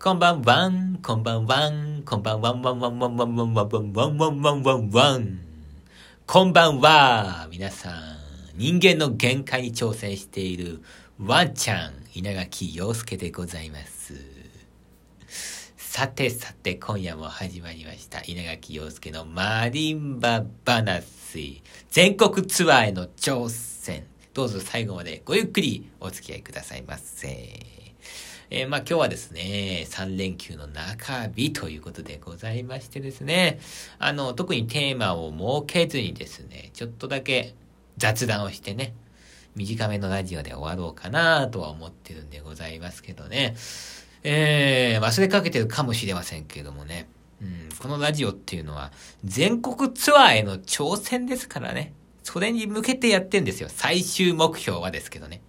こんばんはん、こんばんはん、こんばんはんわんわんわんわんわんわんわんわんわんわんわんわん。こんばんは、皆さん。人間の限界に挑戦しているワンちゃん、稲垣陽介でございます。さてさて、今夜も始まりました。稲垣陽介のマリンバ話。全国ツアーへの挑戦。どうぞ最後までごゆっくりお付き合いくださいませ。えー、まあ今日はですね、3連休の中日ということでございましてですね、あの、特にテーマを設けずにですね、ちょっとだけ雑談をしてね、短めのラジオで終わろうかなとは思ってるんでございますけどね、えー、忘れかけてるかもしれませんけどもね、うん、このラジオっていうのは全国ツアーへの挑戦ですからね。それに向けてやってんですよ。最終目標はですけどね。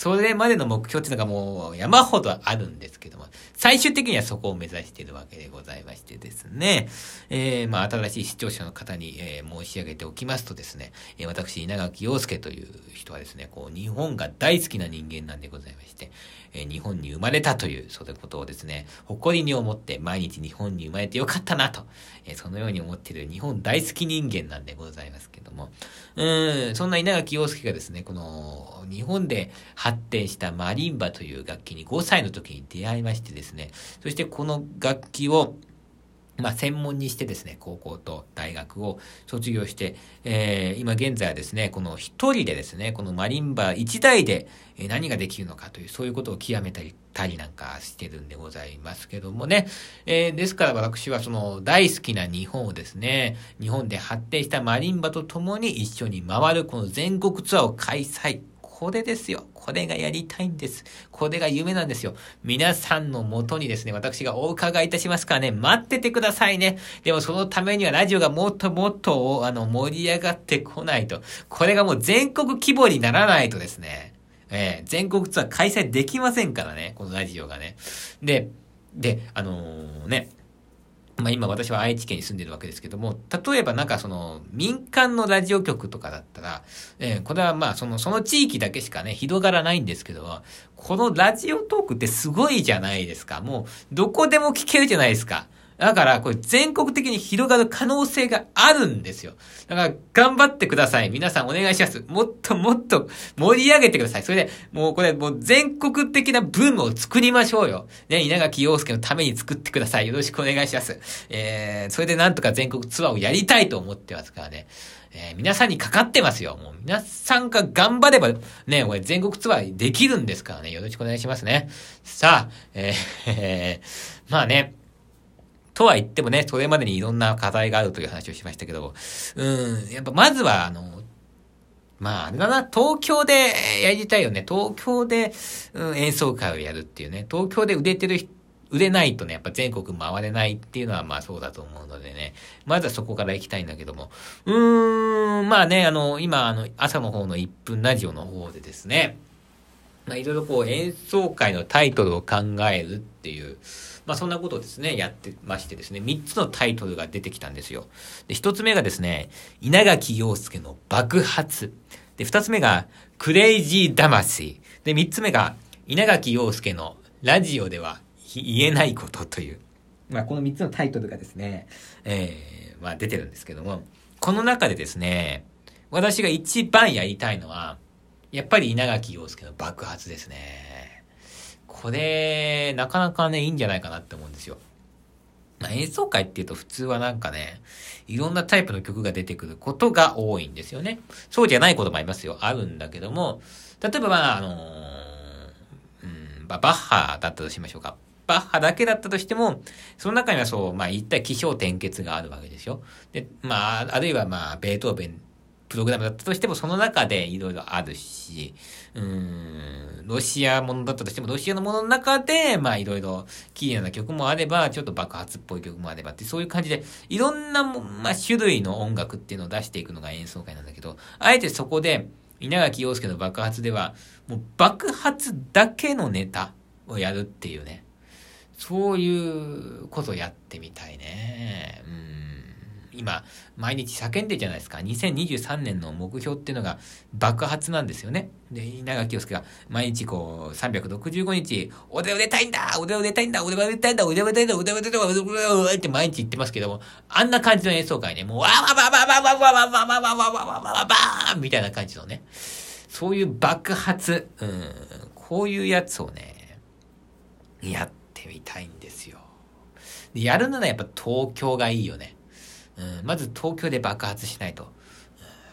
それまでの目標っていうのがもう山ほどあるんですけども、最終的にはそこを目指しているわけでございましてですね、えー、まあ、新しい視聴者の方に、えー、申し上げておきますとですね、えー、私、稲垣陽介という人はですね、こう、日本が大好きな人間なんでございまして、え日本に生まれたという、そういうことをですね、誇りに思って毎日日本に生まれてよかったなと、えそのように思っている日本大好き人間なんでございますけども、うん、そんな稲垣陽介がですね、この、日本で発展したマリンバという楽器に5歳の時に出会いましてですね、そしてこの楽器を、まあ、専門にしてですね、高校と大学を卒業して、えー、今現在はですね、この一人でですね、このマリンバ一台で何ができるのかという、そういうことを極めたり、たりなんかしてるんでございますけどもね。えー、ですから私はその大好きな日本をですね、日本で発展したマリンバと共に一緒に回るこの全国ツアーを開催。これですよ。これがやりたいんです。これが夢なんですよ。皆さんのもとにですね、私がお伺いいたしますからね、待っててくださいね。でもそのためにはラジオがもっともっと、あの、盛り上がってこないと。これがもう全国規模にならないとですね、えー、全国ツアー開催できませんからね、このラジオがね。で、で、あのー、ね、まあ今私は愛知県に住んでるわけですけども、例えばなんかその民間のラジオ局とかだったら、えー、これはまあその、その地域だけしかね、広がらないんですけども、このラジオトークってすごいじゃないですか。もう、どこでも聞けるじゃないですか。だから、これ全国的に広がる可能性があるんですよ。だから、頑張ってください。皆さんお願いします。もっともっと盛り上げてください。それで、もうこれ、もう全国的なブームを作りましょうよ。ね、稲垣陽介のために作ってください。よろしくお願いします。えー、それでなんとか全国ツアーをやりたいと思ってますからね。えー、皆さんにかかってますよ。もう皆さんが頑張れば、ね、これ全国ツアーできるんですからね。よろしくお願いしますね。さあ、えー、まあね、とは言ってもね、それまでにいろんな課題があるという話をしましたけど、うん、やっぱまずは、あの、まあ、あれだな、東京でやりたいよね。東京で、うん、演奏会をやるっていうね。東京で売れてる売れないとね、やっぱ全国回れないっていうのはまあそうだと思うのでね。まずはそこから行きたいんだけども。うーん、まあね、あの、今、あの、朝の方の1分ラジオの方でですね、まあいろいろこう演奏会のタイトルを考えるっていう、まあそんなことをですね、やってましてですね、3つのタイトルが出てきたんですよ。で、1つ目がですね、稲垣陽介の爆発。で、2つ目が、クレイジー魂。で、3つ目が、稲垣陽介のラジオでは言えないことという。まあこの3つのタイトルがですね、えー、まあ出てるんですけども、この中でですね、私が一番やりたいのは、やっぱり稲垣陽介の爆発ですね。これ、なかなかね、いいんじゃないかなって思うんですよ。まあ、演奏会っていうと普通はなんかね、いろんなタイプの曲が出てくることが多いんですよね。そうじゃないこともありますよ。あるんだけども、例えばまあ、あのー、うん、バッハだったとしましょうか。バッハだけだったとしても、その中にはそう、まあ、一体気象転結があるわけでしょ。で、まあ、あるいはまあ、ベートーベンプログラムだったとしても、その中でいろいろあるし、うん、ロシアものだったとしても、ロシアのものの中で、まあいろいろ綺麗な曲もあれば、ちょっと爆発っぽい曲もあればって、そういう感じで、いろんな、まあ種類の音楽っていうのを出していくのが演奏会なんだけど、あえてそこで、稲垣陽介の爆発では、もう爆発だけのネタをやるっていうね。そういうことやってみたいね。うん。今、毎日叫んでるじゃないですか。2023年の目標っていうのが爆発なんですよね。で、稲垣陽介が毎日こう、365日、腕を出たいんだ腕を出たいんだ腕を出たいんだ腕を出たいんだ腕を出たいんだ腕を出たいんだって毎日言ってますけども、あんな感じの演奏会ね、もう、わわわわわわわわわわわわわわわわわーみたいな感じのね、そういう爆発、うん、こういうやつをね、やってみたいんですよ。やるならやっぱ東京がいいよね。うん、まず東京で爆発しないと。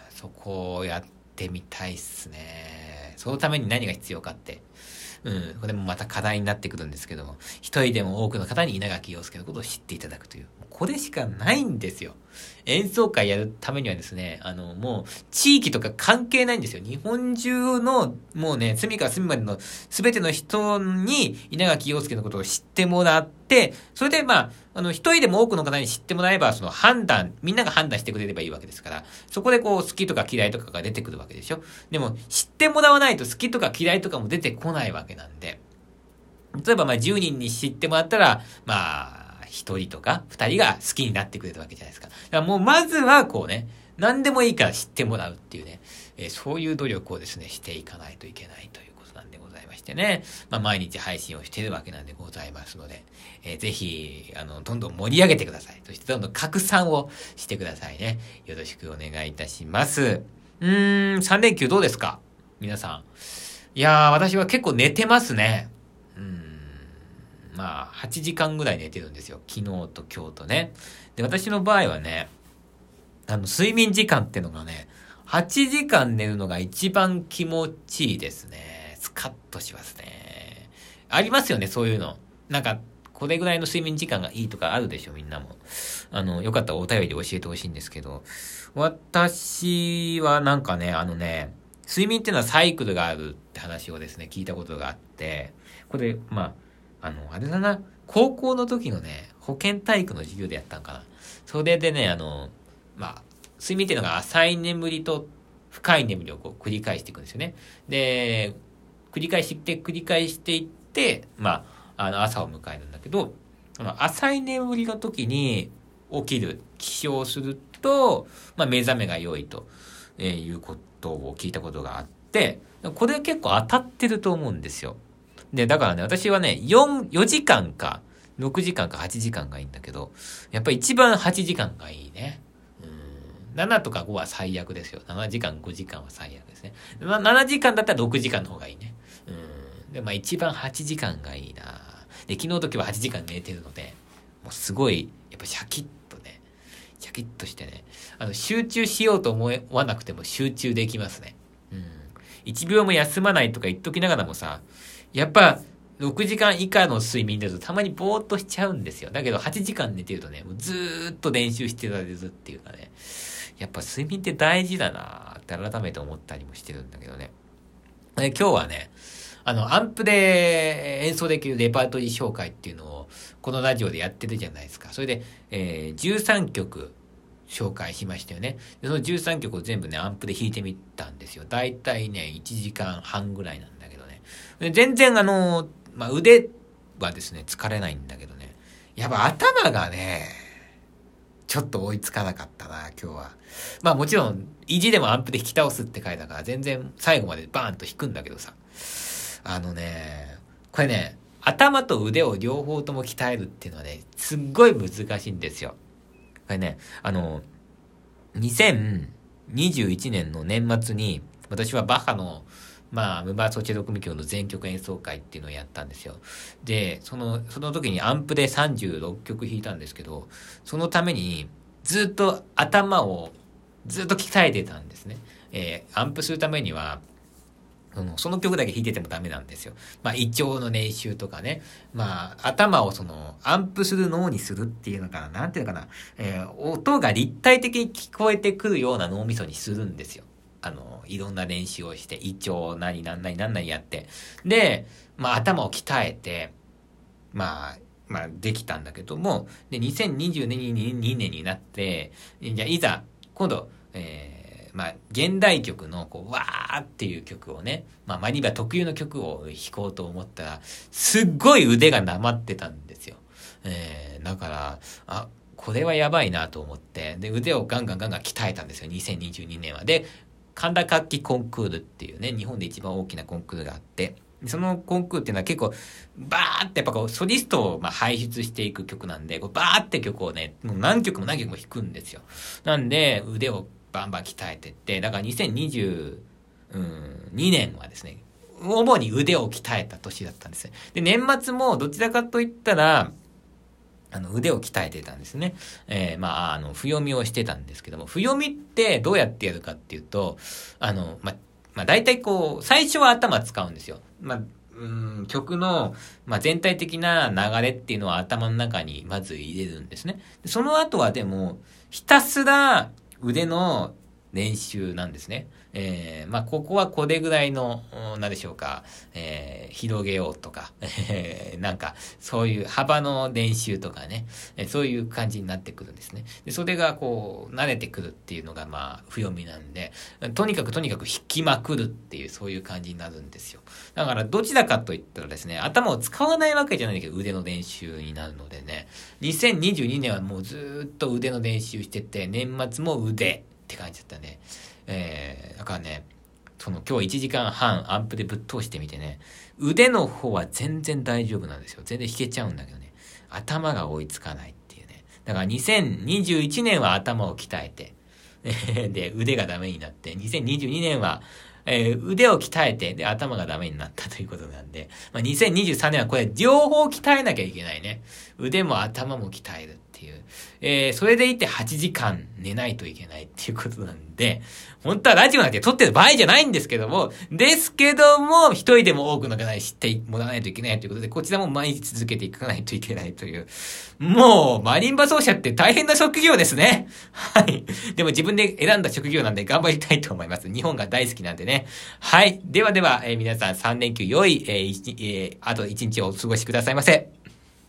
そこをやってみたいっすね。そのために何が必要かって。うん、これもまた課題になってくるんですけども、一人でも多くの方に稲垣陽介のことを知っていただくという。これしかないんですよ。演奏会やるためにはですね、あの、もう、地域とか関係ないんですよ。日本中の、もうね、隅から隅までの全ての人に稲垣陽介のことを知ってもらって、それでまあ、あの、一人でも多くの方に知ってもらえば、その判断、みんなが判断してくれればいいわけですから、そこでこう、好きとか嫌いとかが出てくるわけでしょ。でも、知ってもらわないと好きとか嫌いとかも出てこないわけなんで、例えばまあ10人に知ってもらったら、まあ、一人とか二人が好きになってくれたわけじゃないですか。だからもうまずはこうね、何でもいいから知ってもらうっていうね、えー、そういう努力をですね、していかないといけないということなんでございましてね。まあ毎日配信をしているわけなんでございますので、えー、ぜひ、あの、どんどん盛り上げてください。そしてどんどん拡散をしてくださいね。よろしくお願いいたします。うーん、3連休どうですか？皆さん。いやー、私は結構寝てますね。まあ、8時間ぐらい寝てるんですよ。昨日と今日とね。で、私の場合はね、あの、睡眠時間ってのがね、8時間寝るのが一番気持ちいいですね。スカッとしますね。ありますよね、そういうの。なんか、これぐらいの睡眠時間がいいとかあるでしょ、みんなも。あの、よかったらお便りで教えてほしいんですけど、私はなんかね、あのね、睡眠っていうのはサイクルがあるって話をですね、聞いたことがあって、これ、まあ、あの、あれだな、高校の時のね、保健体育の授業でやったんかな。それでね、あの、まあ、睡眠っていうのが浅い眠りと深い眠りをこう繰り返していくんですよね。で、繰り返して繰り返していって、まあ、あの、朝を迎えるんだけど、あの、浅い眠りの時に起きる、起床すると、まあ、目覚めが良いと、えー、いうことを聞いたことがあって、これ結構当たってると思うんですよ。で、だからね、私はね、4、4時間か、6時間か8時間がいいんだけど、やっぱり一番8時間がいいね。うん。7とか5は最悪ですよ。7時間、5時間は最悪ですね。7時間だったら6時間の方がいいね。うん。で、まあ一番8時間がいいなで、昨日の時は8時間寝てるので、もうすごい、やっぱシャキッとね、シャキッとしてね、あの、集中しようと思わなくても集中できますね。うん。1秒も休まないとか言っときながらもさ、やっぱ、6時間以下の睡眠だとたまにぼーっとしちゃうんですよ。だけど8時間寝てるとね、もうずーっと練習してられるっていうかね、やっぱ睡眠って大事だなって改めて思ったりもしてるんだけどね。で今日はね、あの、アンプで演奏できるレパートリー紹介っていうのを、このラジオでやってるじゃないですか。それで、えー、13曲紹介しましたよね。で、その13曲を全部ね、アンプで弾いてみたんですよ。だいたいね、1時間半ぐらいなんだけどね。全然あの、まあ、腕はですね、疲れないんだけどね。やっぱ頭がね、ちょっと追いつかなかったな、今日は。まあもちろん、意地でもアンプで引き倒すって書いたから、全然最後までバーンと弾くんだけどさ。あのね、これね、頭と腕を両方とも鍛えるっていうのはね、すっごい難しいんですよ。これね、あの、2021年の年末に、私はバッハのまあ、ムバーソチェド組曲の全曲演奏会っていうのをやったんですよ。で、その、その時にアンプで36曲弾いたんですけど、そのためにずっと頭をずっと鍛えてたんですね。えー、アンプするためには、そのその曲だけ弾いててもダメなんですよ。まあ、胃腸の練習とかね。まあ、頭をその、アンプする脳にするっていうのかな。なんていうのかな。えー、音が立体的に聞こえてくるような脳みそにするんですよ。あの、いろんな練習をして、胃腸なりなんなりなんなりやって、で、まあ頭を鍛えて、まあ、まあできたんだけども、で、2022年になって、じゃいざ、今度、えー、まあ、現代曲の、こう、わーっていう曲をね、まあ、マニバ特有の曲を弾こうと思ったら、すっごい腕がなまってたんですよ。えー、だから、あ、これはやばいなと思って、で、腕をガンガンガンガン鍛えたんですよ、2022年は。で、神田楽器コンクールっていうね、日本で一番大きなコンクールがあって、そのコンクールっていうのは結構、バーってやっぱこう、ソリストをまあ輩出していく曲なんで、こうバーって曲をね、もう何曲も何曲も弾くんですよ。なんで、腕をバンバン鍛えてって、だから2022年はですね、主に腕を鍛えた年だったんですね。で、年末もどちらかといったら、あの、腕を鍛えてたんですね。えー、まあ、あの、不読みをしてたんですけども、不読みってどうやってやるかっていうと、あの、まあ、まあ、大体こう、最初は頭使うんですよ。まあ、うん、曲の、まあ、全体的な流れっていうのは頭の中にまず入れるんですね。その後はでも、ひたすら腕の練習なんですね。えー、まあ、ここはこれぐらいの、何でしょうか、えー、広げようとか、なんか、そういう幅の練習とかね、そういう感じになってくるんですね。で、それがこう、慣れてくるっていうのが、まあ、不読みなんで、とにかくとにかく弾きまくるっていう、そういう感じになるんですよ。だから、どちらかといったらですね、頭を使わないわけじゃないけど、腕の練習になるのでね、2022年はもうずっと腕の練習してて、年末も腕って感じだったね。えー、だからね、その今日1時間半アンプでぶっ通してみてね、腕の方は全然大丈夫なんですよ。全然弾けちゃうんだけどね。頭が追いつかないっていうね。だから2021年は頭を鍛えて、で、腕がダメになって、2022年はえー、腕を鍛えて、で、頭がダメになったということなんで、まあ、2023年はこれ両方鍛えなきゃいけないね。腕も頭も鍛えるっていう。えー、それでいて8時間寝ないといけないっていうことなんで、本当はラジオなんて撮ってる場合じゃないんですけども、ですけども、一人でも多くの方に知ってもらわないといけないということで、こちらも毎日続けていかないといけないという。もう、マリンバ奏者って大変な職業ですね。はい。でも自分で選んだ職業なんで頑張りたいと思います。日本が大好きなんでね。はい。ではでは、えー、皆さん3連休良い、えーえー、あと1日をお過ごしくださいませ。